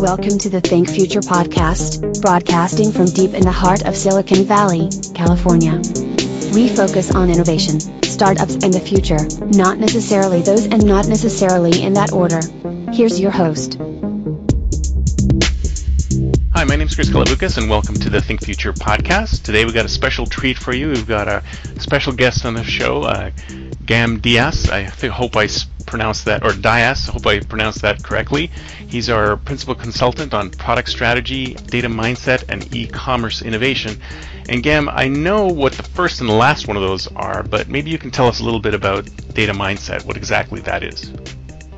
Welcome to the Think Future podcast, broadcasting from deep in the heart of Silicon Valley, California. We focus on innovation, startups, and the future, not necessarily those and not necessarily in that order. Here's your host. Hi, my name is Chris Kalaboukis, and welcome to the Think Future podcast. Today we've got a special treat for you. We've got a special guest on the show, uh, Gam Dias. I hope I pronounced that, or Dias. I hope I pronounced that correctly. He's our principal consultant on product strategy, data mindset, and e-commerce innovation. And Gam, I know what the first and the last one of those are, but maybe you can tell us a little bit about data mindset, what exactly that is.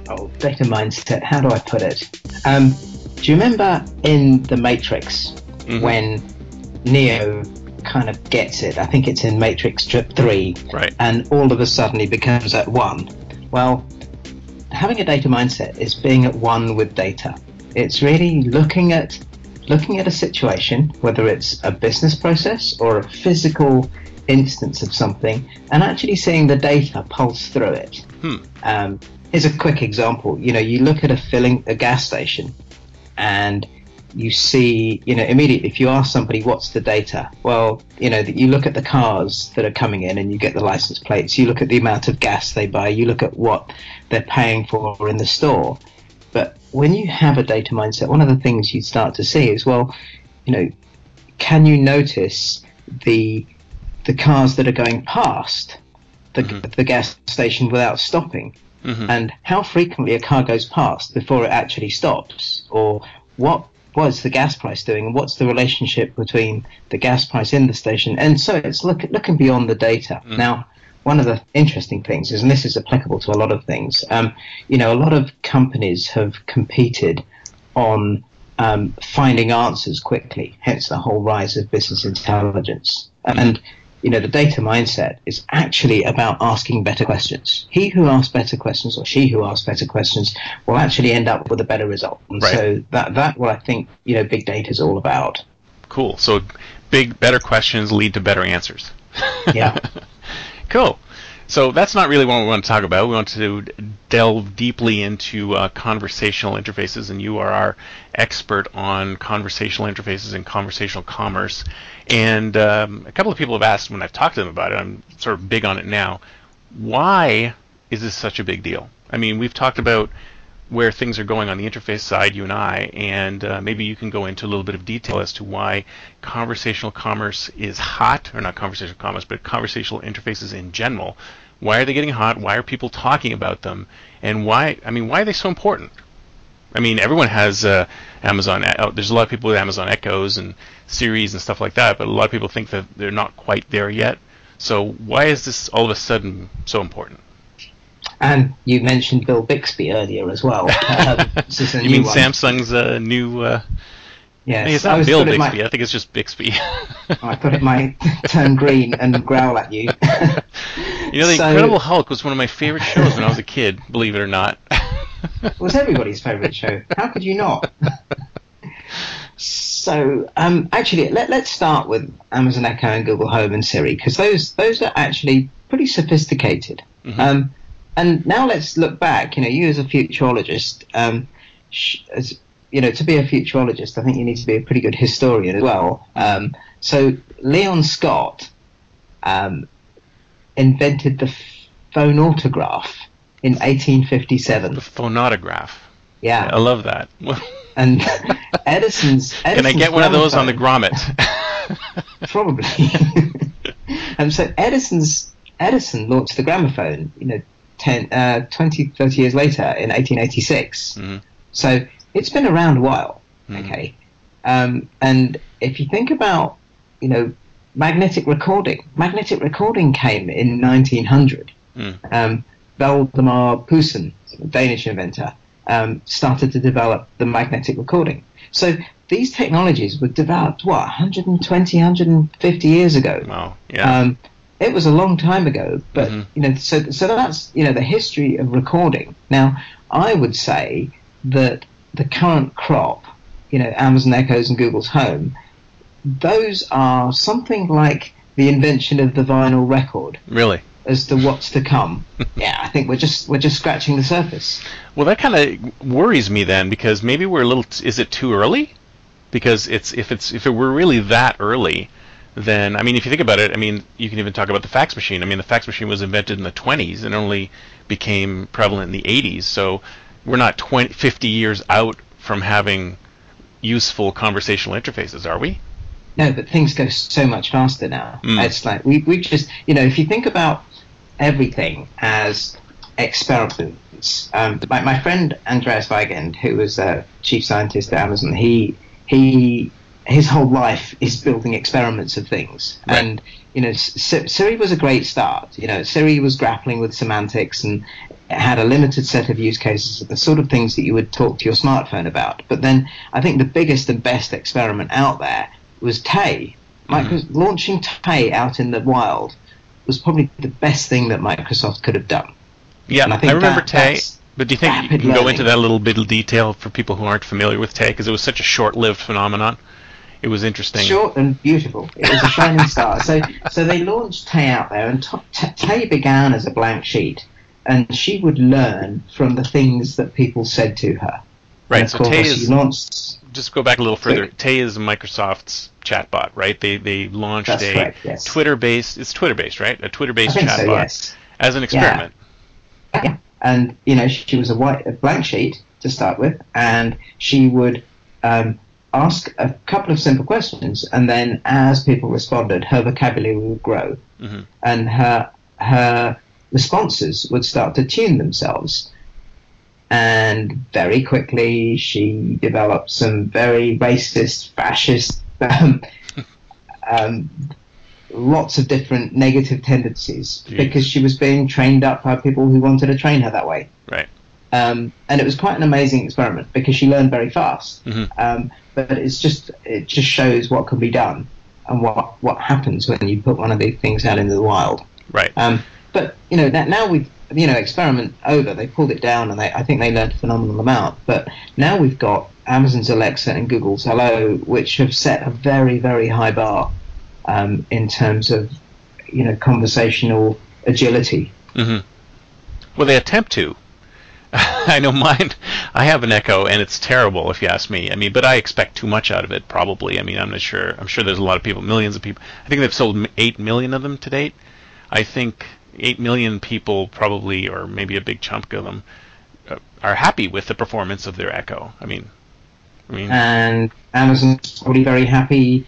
Oh, data mindset. How do I put it? Um, do you remember in The Matrix mm-hmm. when Neo kind of gets it? I think it's in Matrix Trip 3. Right. And all of a sudden he becomes at one. Well, having a data mindset is being at one with data. It's really looking at looking at a situation, whether it's a business process or a physical instance of something, and actually seeing the data pulse through it. Hmm. Um, here's a quick example. You know, you look at a filling a gas station, and you see, you know, immediately if you ask somebody what's the data, well, you know, you look at the cars that are coming in and you get the license plates, you look at the amount of gas they buy, you look at what they're paying for in the store. But when you have a data mindset, one of the things you start to see is, well, you know, can you notice the the cars that are going past the, mm-hmm. the gas station without stopping? Mm-hmm. And how frequently a car goes past before it actually stops, or what what's the gas price doing and what's the relationship between the gas price in the station and so it's look, looking beyond the data mm. now one of the interesting things is and this is applicable to a lot of things um, you know a lot of companies have competed on um, finding answers quickly hence the whole rise of business intelligence mm. and you know, the data mindset is actually about asking better questions. He who asks better questions or she who asks better questions will actually end up with a better result. And right. so that that what I think, you know, big data is all about. Cool. So big better questions lead to better answers. Yeah. cool. So that's not really what we want to talk about. We want to delve deeply into uh, conversational interfaces, and you are our expert on conversational interfaces and conversational commerce. And um, a couple of people have asked when I've talked to them about it, I'm sort of big on it now. Why is this such a big deal? I mean, we've talked about where things are going on the interface side, you and I, and uh, maybe you can go into a little bit of detail as to why conversational commerce is hot, or not conversational commerce, but conversational interfaces in general. Why are they getting hot? Why are people talking about them? And why? I mean, why are they so important? I mean, everyone has uh, Amazon. Uh, there's a lot of people with Amazon Echoes and Siris and stuff like that, but a lot of people think that they're not quite there yet. So why is this all of a sudden so important? And you mentioned Bill Bixby earlier as well. Um, you mean one. Samsung's uh, new? Uh, yes, I mean, it's not Bill Bixby. My... I think it's just Bixby. I thought it might turn green and growl at you. you know, The so... Incredible Hulk was one of my favorite shows when I was a kid. Believe it or not. it was everybody's favorite show. How could you not? So um, actually, let, us start with Amazon Echo and Google Home and Siri because those those are actually pretty sophisticated. Mm-hmm. Um, and now let's look back. You know, you as a futurologist, um, as you know, to be a futurologist, I think you need to be a pretty good historian as well. Um, so Leon Scott um, invented the phonautograph in 1857. The phonautograph. Yeah, I love that. and Edison's, Edison's. Can I get one of those on the grommet? probably. and so Edison's Edison launched the gramophone. You know, 10, uh, 20, 30 years later in 1886. Mm-hmm. So it's been around a while. Mm-hmm. Okay. Um, and if you think about, you know, magnetic recording, magnetic recording came in 1900. Mm. Um, Valdemar Poulsen, a Danish inventor, um, started to develop the magnetic recording. So these technologies were developed, what, 120, 150 years ago? Wow, yeah. Um, it was a long time ago, but Mhm. you know, so so that's you know the history of recording. Now, I would say that the current crop, you know, Amazon Echoes and Google's Home, those are something like the invention of the vinyl record really. as to what's to come. yeah, I think we're just we're just scratching the surface. Well, that kind of worries me then because maybe we're a little. T- is it too early? Because it's if it's if it were really that early, then I mean, if you think about it, I mean, you can even talk about the fax machine. I mean, the fax machine was invented in the 20s and only became prevalent in the 80s. So we're not 20, 50 years out from having useful conversational interfaces, are we? No, but things go so much faster now. Mm. It's like we we just you know if you think about everything as experiments. Um, my, my friend Andreas Weigend, who was a chief scientist at Amazon, he he his whole life is building experiments of things. Right. And you know, Siri was a great start. You know, Siri was grappling with semantics and had a limited set of use cases, the sort of things that you would talk to your smartphone about. But then I think the biggest and best experiment out there was Tay. Micro- hmm. Launching Tay out in the wild was probably the best thing that Microsoft could have done. Yeah, And I I, remember that- Tay. But do you think you can go into that a little bit of detail for people who aren't familiar with Tay? Because it was such a short-lived phenomenon. It was interesting. Short and beautiful. It was a shining star. So, so they launched Tay out there, and Tay began as a blank sheet, and she would learn from the things that people said to her. Right. And So Tay is launched. just go back a little further. Tay is Microsoft's chatbot, right? They they launched That's a correct, yes. Twitter-based. It's Twitter-based, right? A Twitter-based chatbot so. Yes. as an experiment. Yeah. And you know, she was a white a blank sheet to start with, and she would um, ask a couple of simple questions, and then as people responded, her vocabulary would grow, Mhm. and her her responses would start to tune themselves. And very quickly, she developed some very racist, fascist, um, um, lots of different negative tendencies Jeez. because she was being trained up by people who wanted to train her that way. Right. Um, and it was quite an amazing experiment because she learned very fast. Mhm. Um, but it's just it just shows what can be done and what what happens when you put one of these things out into the wild. Right. Um, but you know that now we've you know experiment over. They pulled it down and they I think they learned a phenomenal amount. But now we've got Amazon's Alexa and Google's Allo, which have set a very very high bar um, in terms of you know conversational agility. hmm Well, they attempt to. I know mine. I have an Echo, and it's terrible if you ask me. I mean, but I expect too much out of it. Probably. I mean, I'm not sure. I'm sure there's a lot of people, millions of people. I think they've sold eight million of them to date. I think eight million people probably, or maybe a big chunk of them, uh, are happy with the performance of their Echo. I mean, I mean, and Amazon's probably very happy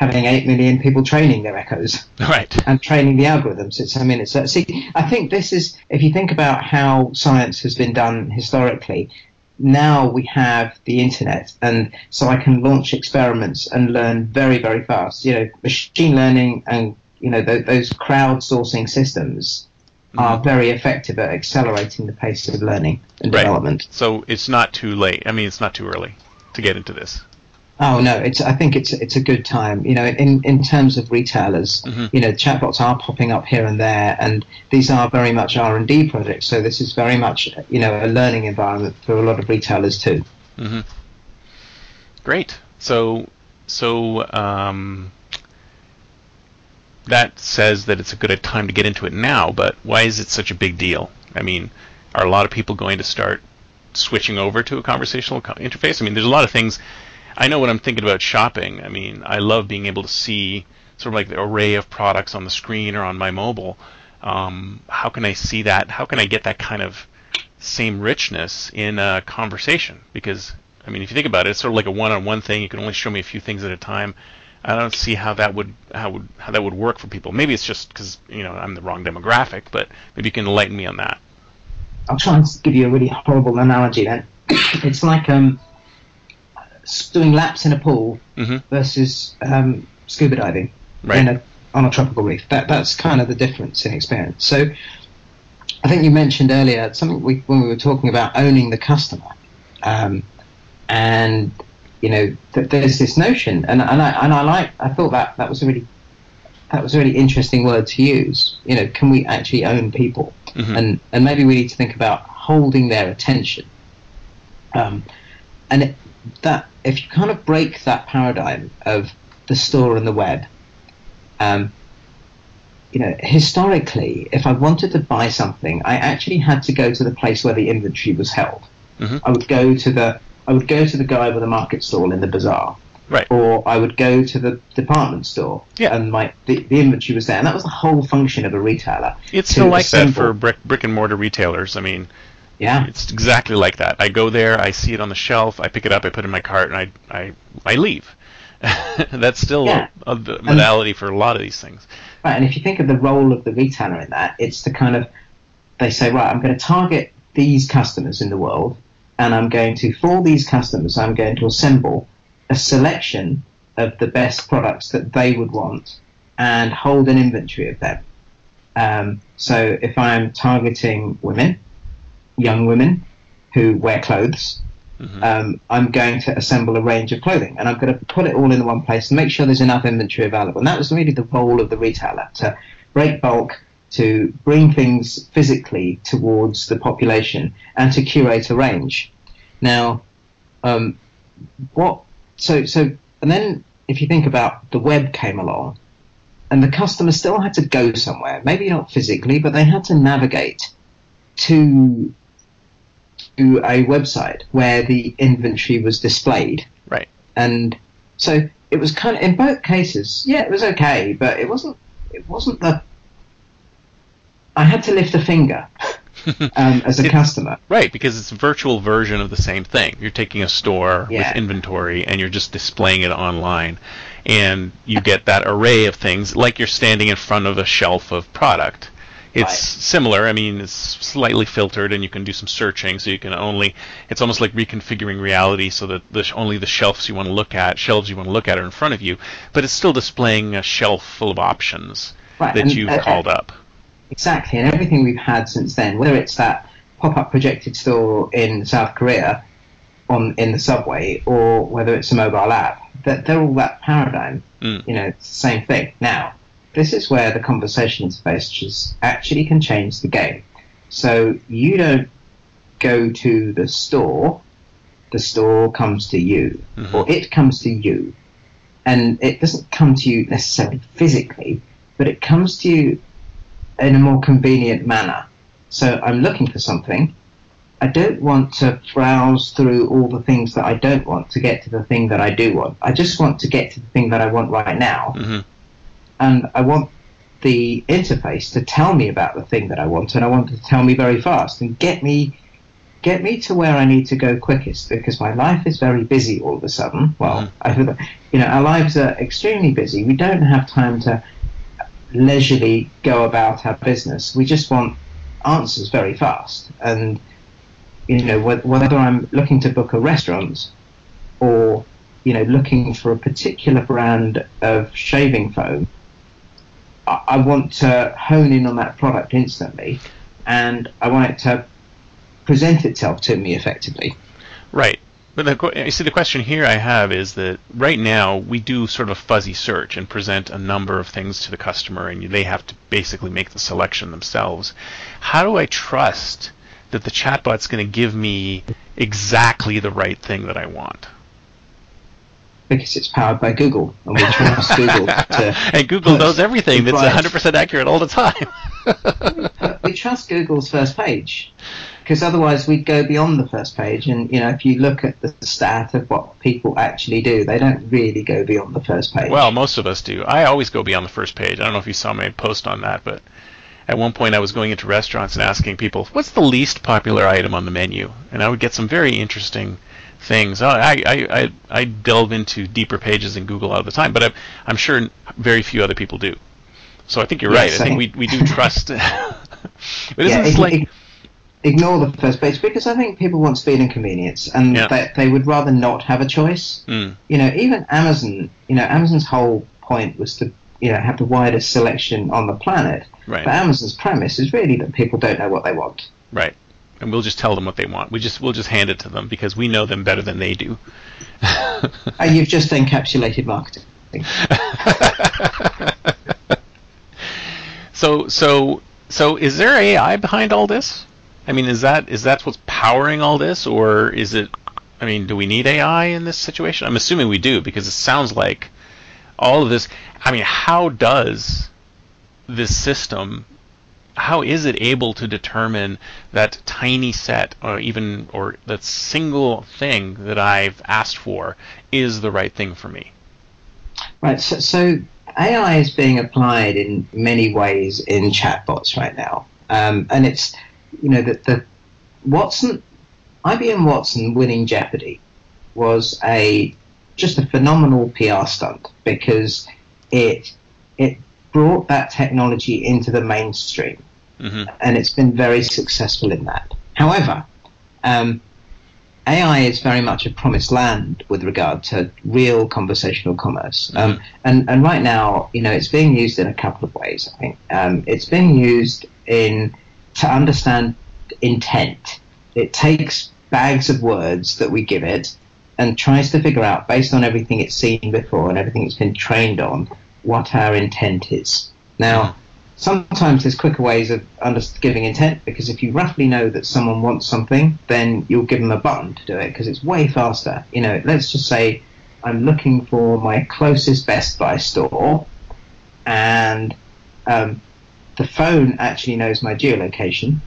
having eight million people training their echoes right. and training the algorithms. It's I mean it's uh, see I think this is if you think about how science has been done historically. Now we have the internet, and so I can launch experiments and learn very, very fast. You know, machine learning and you know th- those crowdsourcing systems are very effective at accelerating the pace of learning and Right. development. So it's not too late. I mean, it's not too early to get into this. Oh no, it's. I think it's it's a good time. You know, in in terms of retailers, Mhm. you know, chatbots are popping up here and there, and these are very much R and D projects. So this is very much you know a learning environment for a lot of retailers too. hmm Great. So, so um, that says that it's a good time to get into it now. But why is it such a big deal? I mean, are a lot of people going to start switching over to a conversational co- interface? I mean, there's a lot of things. I know when I'm thinking about shopping. I mean, I love being able to see sort of like the array of products on the screen or on my mobile. Um, how can I see that? How can I get that kind of same richness in a conversation? Because I mean, if you think about it, it's sort of like a one-on-one thing. You can only show me a few things at a time. I don't see how that would how would how that would work for people. Maybe it's just because you know I'm the wrong demographic, but maybe you can enlighten me on that. I'll try and give you a really horrible analogy. Then it's like um, doing laps in a pool hmm versus um, scuba diving Right. in a, on a tropical reef. That that's kind of the difference in experience. So I think you mentioned earlier something we, when we were talking about owning the customer, um, and you know th- there's this notion, and, and I and I like I thought that that was a really that was a really interesting word to use. You know, can we actually own people? Mhm. And and maybe we need to think about holding their attention. Um, and it, that if you kind of break that paradigm of the store and the web, um, you know, historically, if I wanted to buy something, I actually had to go to the place where the inventory was held. Mhm. I would go to the I would go to the guy with the market stall in the bazaar, Right. or I would go to the department store, Yeah. and my the, the inventory was there, and that was the whole function of a retailer. It's still like that for brick brick and mortar retailers. I mean, Yeah, it's exactly like that. I go there, I see it on the shelf, I pick it up, I put it in my cart, and I I I leave. That's still Yeah. a, the modality for a lot of these things. Right, and if you think of the role of the retailer in that, it's to kind of they say, right, I'm going to target these customers in the world, and I'm going to for these customers, I'm going to assemble a selection of the best products that they would want, and hold an inventory of them. Um, so if I'm targeting women, young women who wear clothes, Mhm. um, I'm going to assemble a range of clothing and I'm going to put it all in one place and make sure there's enough inventory available. And that was really the role of the retailer to break bulk, to bring things physically towards the population and to curate a range. Now, um, what, so, so, and then if you think about the web came along and the customer still had to go somewhere, maybe not physically, but they had to navigate to to a website where the inventory was displayed. Right. And so it was kind of in both cases, yeah, it was okay, but it wasn't it wasn't the I had to lift a finger um, as a It- customer. Right, because it's a virtual version of the same thing. You're taking a store Yeah. with inventory and you're just displaying it online. And you get that array of things like you're standing in front of a shelf of product. It's Right. similar. I mean, it's slightly filtered and you can do some searching so you can only it's almost like reconfiguring reality so that the sh- only the shelves you want to look at, shelves you want to look at are in front of you, but it's still displaying a shelf full of options Right, that and, you've uh, called up. Exactly, and everything we've had since then, whether it's that pop-up projected store in South Korea on in the subway, or whether it's a mobile app, that they're all that paradigm. Mm. You know, it's the same thing. Now, this is where the conversation interface actually can change the game. So you don't go to the store; the store comes to you, Mhm. or it comes to you, and it doesn't come to you necessarily physically, but it comes to you in a more convenient manner. So I'm looking for something. I don't want to browse through all the things that I don't want to get to the thing that I do want. I just want to get to the thing that I want right now. hmm And I want the interface to tell me about the thing that I want and I want it to tell me very fast and get me get me to where I need to go quickest because my life is very busy all of a sudden. Well, mm. I you know, our lives are extremely busy. We don't have time to leisurely go about our business. We just want answers very fast. And, you know, whether I'm looking to book a restaurant or, you know, looking for a particular brand of shaving foam, I, want to hone in on that product instantly and I want it to present itself to me effectively. Right. But the, you see, the question here I have is that right now we do sort of a fuzzy search and present a number of things to the customer, and they have to basically make the selection themselves. How do I trust that the chatbot's going to give me exactly the right thing that I want? Because it's powered by Google, and we trust Google to. and Google knows everything that's 100% accurate all the time. we trust Google's first page because otherwise we'd go beyond the first page. And you know, if you look at the stat of what people actually do, they don't really go beyond the first page. Well, most of us do. I always go beyond the first page. I don't know if you saw my post on that, but at one point I was going into restaurants and asking people, "What's the least popular item on the menu?" And I would get some very interesting things. Oh, I I I, I delve into deeper pages in Google all the time, but I'm, I'm sure very few other people do. So I think you're right. I think we we do trust. but isn't yeah, like ig- ignore the first page because I think people want speed and convenience, and Yeah. they, they would rather not have a choice. Mm, You know, even Amazon. You know, Amazon's whole point was to you know have the widest selection on the planet. Right. But Amazon's premise is really that people don't know what they want. Right. And we'll just tell them what they want. We just we'll just hand it to them because we know them better than they do. Uh, you've just encapsulated marketing. so so so is there AI behind all this? I mean, is that is that what's powering all this, or is it? I mean, do we need AI in this situation? I'm assuming we do because it sounds like all of this. I mean, how does this system? How is it able to determine that tiny set, or even or that single thing that I've asked for is the right thing for me? Right. So, so AI is being applied in many ways in chatbots right now, um, and it's you know that the Watson, IBM Watson winning Jeopardy was a just a phenomenal PR stunt because it it brought that technology into the mainstream, hmm and it's been very successful in that. However, um, AI is very much a promised land with regard to real conversational commerce. Um, and, and right now, you know, it's being used in a couple of ways, I think. Um, it's being used in to understand intent. It takes bags of words that we give it and tries to figure out, based on everything it's seen before and everything it's been trained on, what our intent is. Now, sometimes there's quicker ways of giving intent because if you roughly know that someone wants something, then you'll give them a button to do it because it's way faster. You know, let's just say I'm looking for my closest Best Buy store, and um, the phone actually knows my geolocation.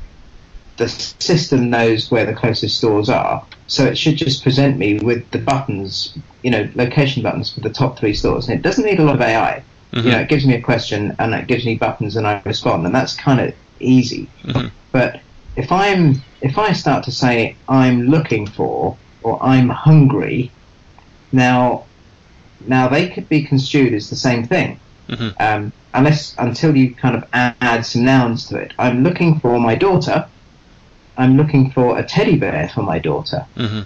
The system knows where the closest stores are, so it should just present me with the buttons, you know, location buttons for the top three stores. And it doesn't need a lot of AI. Mhm. You know, it gives me a question and it gives me buttons and I respond, and that's kind of easy. Mhm. But if I'm if I start to say I'm looking for or I'm hungry, now now they could be construed as the same thing, Mhm. um, unless until you kind of add some nouns to it. I'm looking for my daughter. I'm looking for a teddy bear for my daughter hmm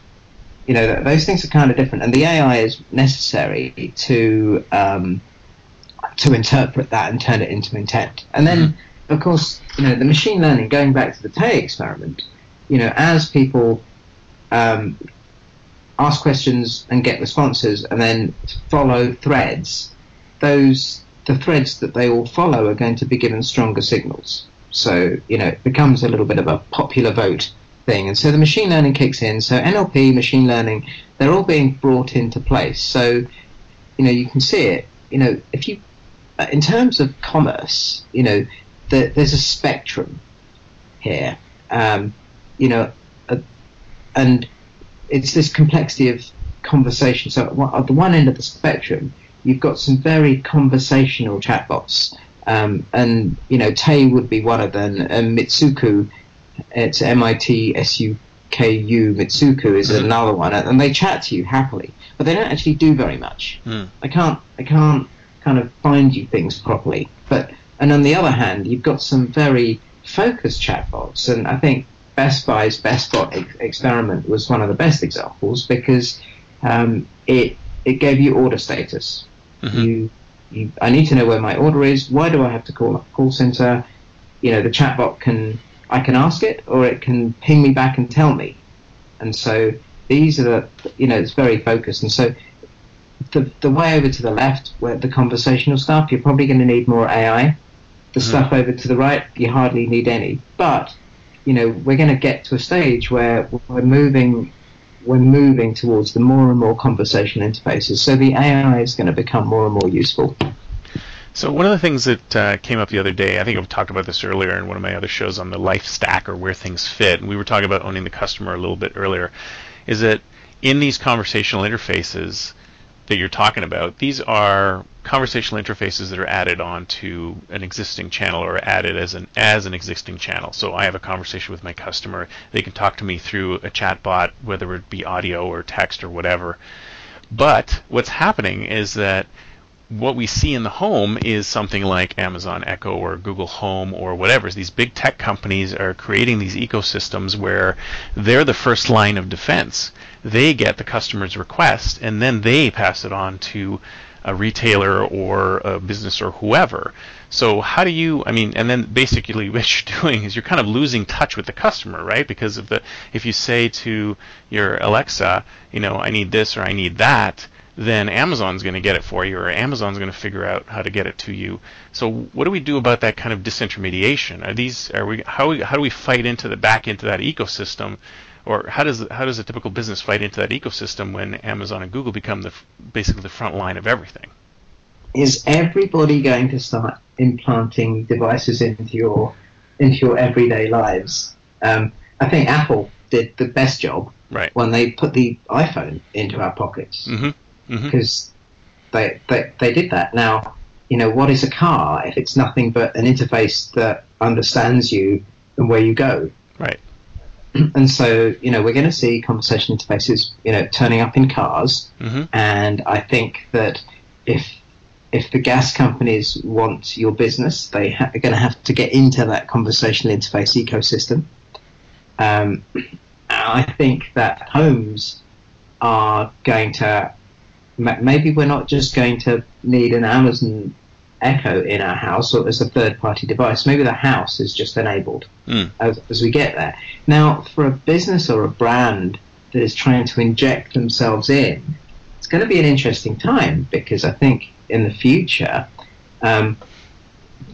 you know, those things are kind of different, and the AI is necessary to um, to interpret that and turn it into intent. And then, of course, you know, the machine learning. Going back to the Tay experiment, you know, as people um, ask questions and get responses, and then follow threads, those the threads that they all follow are going to be given stronger signals. So you know, it becomes a little bit of a popular vote thing, and so the machine learning kicks in. So NLP, machine learning, they're all being brought into place. So you know, you can see it. You know, if you uh, in terms of commerce, you know, the, there's a spectrum here. Um, you know, uh, and it's this complexity of conversation. So at the one end of the spectrum, you've got some very conversational chatbots, um, and you know, Tay would be one of them, and Mitsuku, it's M I T S U K U. Mitsuku is Mhm. another one, and they chat to you happily, but they don't actually do very much. Mm. I can't I can't kind of find you things properly. But and on the other hand, you've got some very focused chatbots, and I think Best Buy's Best Bot ex- experiment was one of the best examples because um, it it gave you order status. Mhm. You, you I need to know where my order is. Why do I have to call a call center? You know, the chatbot can I can ask it, or it can ping me back and tell me. And so these are the you know it's very focused, and so the, the way over to the left, where the conversational stuff, you're probably going to need more AI. The Mhm. stuff over to the right, you hardly need any. But you know, we're going to get to a stage where we're moving, we're moving towards the more and more conversational interfaces. So the AI is going to become more and more useful. So one of the things that uh, came up the other day, I think I've talked about this earlier in one of my other shows on the life stack or where things fit, and we were talking about owning the customer a little bit earlier, is that in these conversational interfaces that you're talking about, these are conversational interfaces that are added onto an existing channel or added as an as an existing channel. So I have a conversation with my customer, they can talk to me through a chat bot, whether it be audio or text or whatever. But what's happening is that what we see in the home is something like Amazon Echo or Google Home or whatever. These big tech companies are creating these ecosystems where they're the first line of defense. They get the customer's request and then they pass it on to a retailer or a business or whoever. So how do you? I mean, and then basically what you're doing is you're kind of losing touch with the customer, right? Because of the if you say to your Alexa, you know, I need this or I need that, then Amazon's going to get it for you, or Amazon's going to figure out how to get it to you. So what do we do about that kind of disintermediation? Are these are we how how do we fight into the back into that ecosystem, or how does how does a typical business fight into that ecosystem when Amazon and Google become the basically the front line of everything? Is everybody going to start implanting devices into your into your everyday lives? Um, I think Apple did the best job right. when they put the iPhone into our pockets. Mm-hmm Mm-hmm. because mm-hmm. they, they they did that. Now, you know, what is a car if it's nothing but an interface that understands you and where you go? Right. And so, you know, we're going to see conversation interfaces, you know, turning up in cars. Mm-hmm. And I think that if if the gas companies want your business, they ha- are going to have to get into that conversational interface ecosystem. Um, I think that homes are going to maybe we're not just going to need an Amazon Echo in our house or as a third party device. Maybe the house is just enabled mm. as, as we get there. Now, for a business or a brand that is trying to inject themselves in, it's going to be an interesting time because I think in the future, um,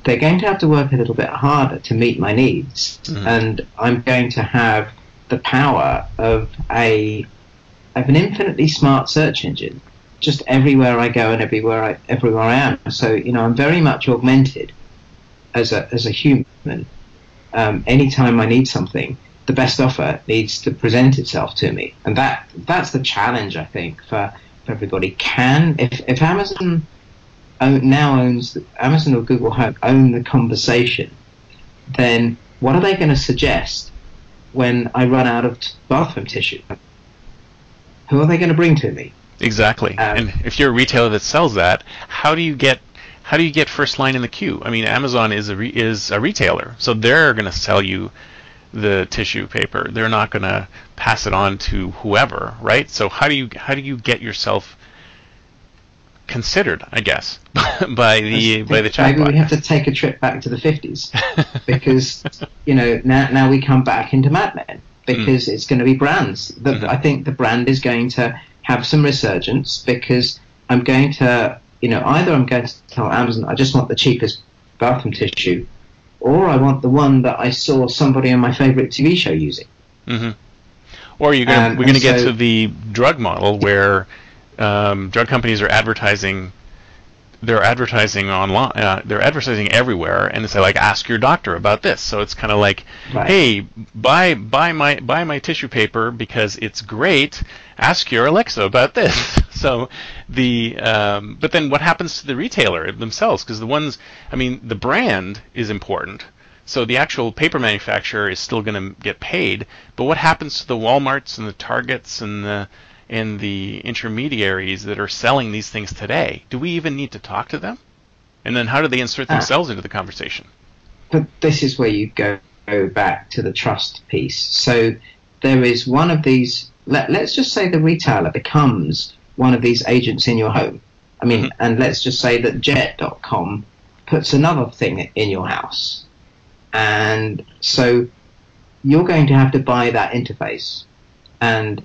they're going to have to work a little bit harder to meet my needs. Mm. And I'm going to have the power of a of an infinitely smart search engine just everywhere I go and everywhere I everywhere I am. So you know, I'm very much augmented as a as a human. Um, anytime I need something, the best offer needs to present itself to me, and that that's the challenge I think for, for everybody. Can if if Amazon own, now owns Amazon or Google Home own the conversation, then what are they going to suggest when I run out of bathroom tissue? Who are they going to bring to me? Exactly. Um, and if you're a retailer that sells that, how do you get how do you get first line in the queue? I mean, Amazon is a re- is a retailer, so they're going to sell you the tissue paper. They're not going to pass it on to whoever, right? So how do you how do you get yourself considered, I guess, by the by the chat. Maybe we have to take a trip back to the fifties because you know now now we come back into Mad Men because mm. it's going to be brands. The, mm-hmm. I think the brand is going to have some resurgence because I'm going to, you know, either I'm going to tell Amazon I just want the cheapest bathroom tissue, or I want the one that I saw somebody on my favorite TV show using. Mm-hmm. Or you're gonna, um, we're going to so, get to the drug model where um, drug companies are advertising they're advertising online. Uh, they're advertising everywhere, and it's like ask your doctor about this. So it's kind of like, right. hey, buy buy my buy my tissue paper because it's great. Ask your Alexa about this. so the um, but then what happens to the retailer themselves? Because the ones, I mean, the brand is important. So the actual paper manufacturer is still going to get paid, but what happens to the WalMarts and the Targets and the and the intermediaries that are selling these things today, do we even need to talk to them? And then how do they insert ah. themselves into the conversation? But this is where you go, go back to the trust piece. So there is one of these, let, us just say the retailer becomes one of these agents in your home. I mean, mm-hmm. and let's just say that jet.com puts another thing in your house. And so you're going to have to buy that interface. And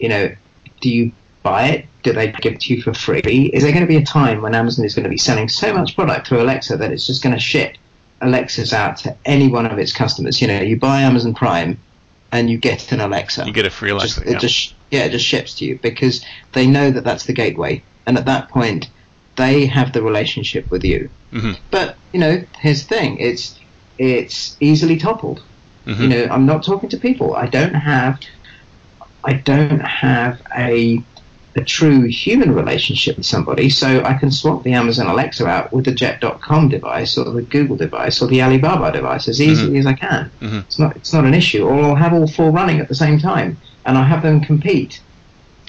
you know, do you buy it? Do they give it to you for free? Is there going to be a time when Amazon is going to be selling so much product through Alexa that it's just going to ship Alexas out to any one of its customers? You know, you buy Amazon Prime and you get an Alexa. You get a free Alexa. Just, yeah. It just yeah, it just ships to you because they know that that's the gateway, and at that point, they have the relationship with you. Mm-hmm. But you know, here's the thing: it's it's easily toppled. Mm-hmm. You know, I'm not talking to people. I don't have I don't have a a true human relationship with somebody, so I can swap the Amazon Alexa out with the Jet.com device or the Google device or the Alibaba device as easily mm-hmm. as I can. Mm-hmm. It's not it's not an issue. Or I'll have all four running at the same time, and I'll have them compete.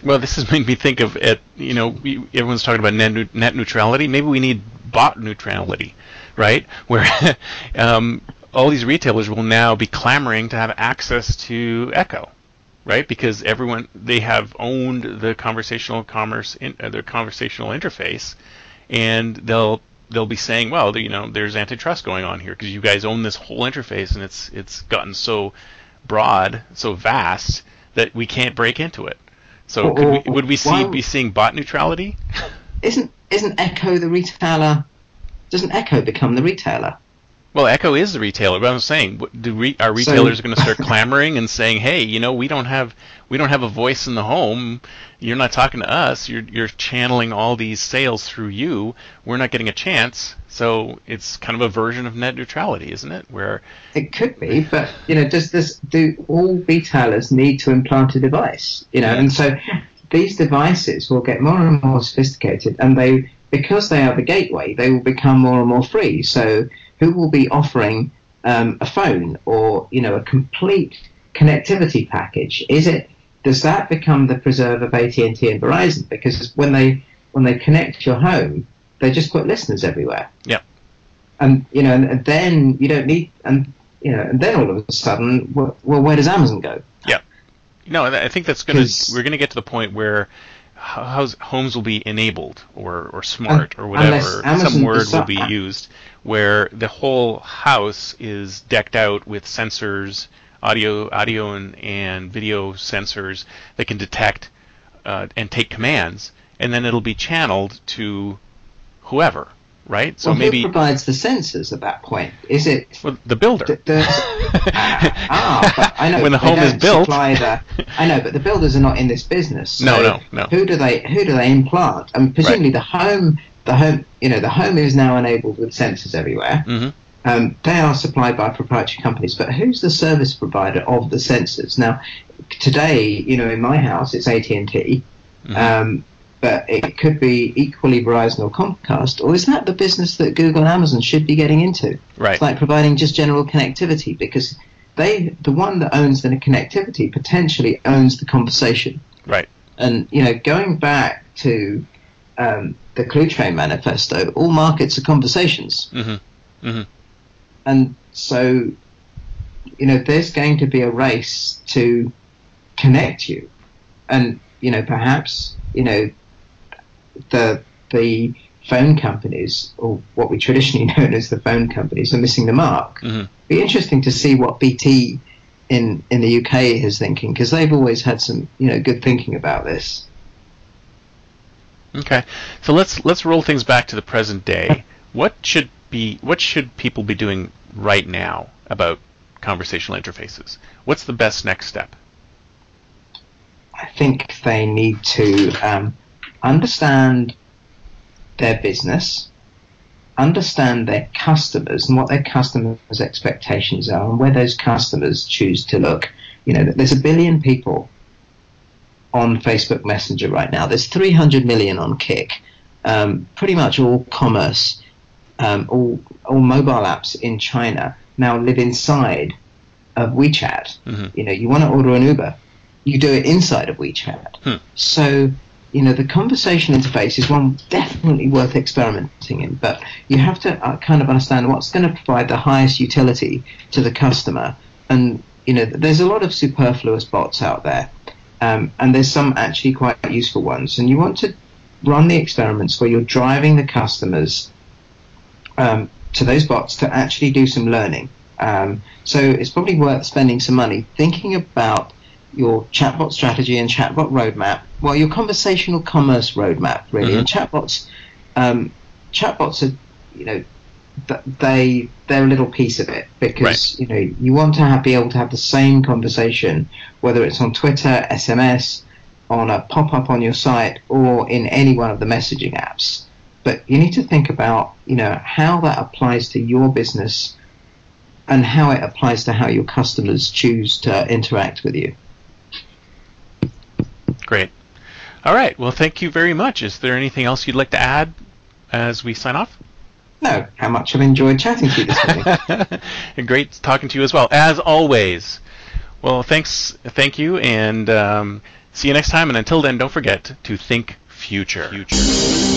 Well, this has made me think of it. You know, we, everyone's talking about net, net neutrality. Maybe we need bot neutrality, right? Where um, all these retailers will now be clamoring to have access to Echo right? Because everyone they have owned the conversational commerce, in, uh, the conversational interface, and they'll they'll be saying, well, you know, there's antitrust going on here because you guys own this whole interface, and it's it's gotten so broad, so vast that we can't break into it. So we, would we see be seeing bot neutrality? Isn't isn't Echo the retailer? Doesn't Echo become the retailer? Well, Echo is the retailer, but I'm saying, do re, are retailers so, going to start clamoring and saying, "Hey, you know, we don't have we don't have a voice in the home. You're not talking to us. You're you're channeling all these sales through you. We're not getting a chance." So it's kind of a version of net neutrality, isn't it? Where it could be, but you know, does this do all retailers need to implant a device? You know, and so these devices will get more and more sophisticated, and they because they are the gateway, they will become more and more free. So who will be offering um, a phone or you know a complete connectivity package? Is it does that become the preserve of AT and T and Verizon? Because when they when they connect your home, they just put listeners everywhere. Yeah. And you know, and, then you don't need and you know, and then all of a sudden, well, where does Amazon go? Yeah. No, I think that's gonna we're gonna get to the point where homes will be enabled or, or smart or whatever some word will be used where the whole house is decked out with sensors audio audio and, and video sensors that can detect uh, and take commands and then it'll be channeled to whoever right? So well, maybe who provides the sensors at that point? Is it well, the builder? The, the, ah, but I know when the home is built. The, I know, but the builders are not in this business. So no, no, no. Who do they who do they implant? I And presumably right. the home, the home, you know, the home is now enabled with sensors everywhere. Mm-hmm. Um, they are supplied by proprietary companies, but who's the service provider of the sensors? Now, today, you know, in my house, it's AT and T. Mm-hmm. Um, but it could be equally Verizon or Comcast, or is that the business that Google and Amazon should be getting into? Right. It's like providing just general connectivity because they, the one that owns the connectivity, potentially owns the conversation. Right. And you know, going back to um, the Cluetrain Manifesto, all markets are conversations. Mm-hmm. Mm-hmm. And so, you know, there's going to be a race to connect you, and you know, perhaps you know the the phone companies, or what we traditionally known as the phone companies, are missing the mark. Mm-hmm. Be interesting to see what BT in in the UK is thinking because they've always had some you know good thinking about this. Okay, so let's let's roll things back to the present day. What should be what should people be doing right now about conversational interfaces? What's the best next step? I think they need to um, understand their business, understand their customers and what their customers' expectations are, and where those customers choose to look. You know, there's a billion people on Facebook Messenger right now. There's 300 million on Kik. Um, pretty much all commerce, um, all all mobile apps in China now live inside of WeChat. Mm-hmm. You know, you want to order an Uber, you do it inside of WeChat. Hmm. So you know, the conversation interface is one definitely worth experimenting in, but you have to uh, kind of understand what's going to provide the highest utility to the customer. And, you know, there's a lot of superfluous bots out there, um, and there's some actually quite useful ones. And you want to run the experiments where you're driving the customers um, to those bots to actually do some learning. Um, so it's probably worth spending some money thinking about your chatbot strategy and chatbot roadmap, well, your conversational commerce roadmap, really. Mm-hmm. And chatbots, um, chatbots are, you know, they they're a little piece of it because right. you know you want to have, be able to have the same conversation whether it's on Twitter, SMS, on a pop up on your site, or in any one of the messaging apps. But you need to think about you know how that applies to your business and how it applies to how your customers choose to interact with you. Great. All right. Well, thank you very much. Is there anything else you'd like to add as we sign off? No. How much I've enjoyed chatting to you this morning. great talking to you as well, as always. Well, thanks. Thank you, and um, see you next time. And until then, don't forget to think future. future.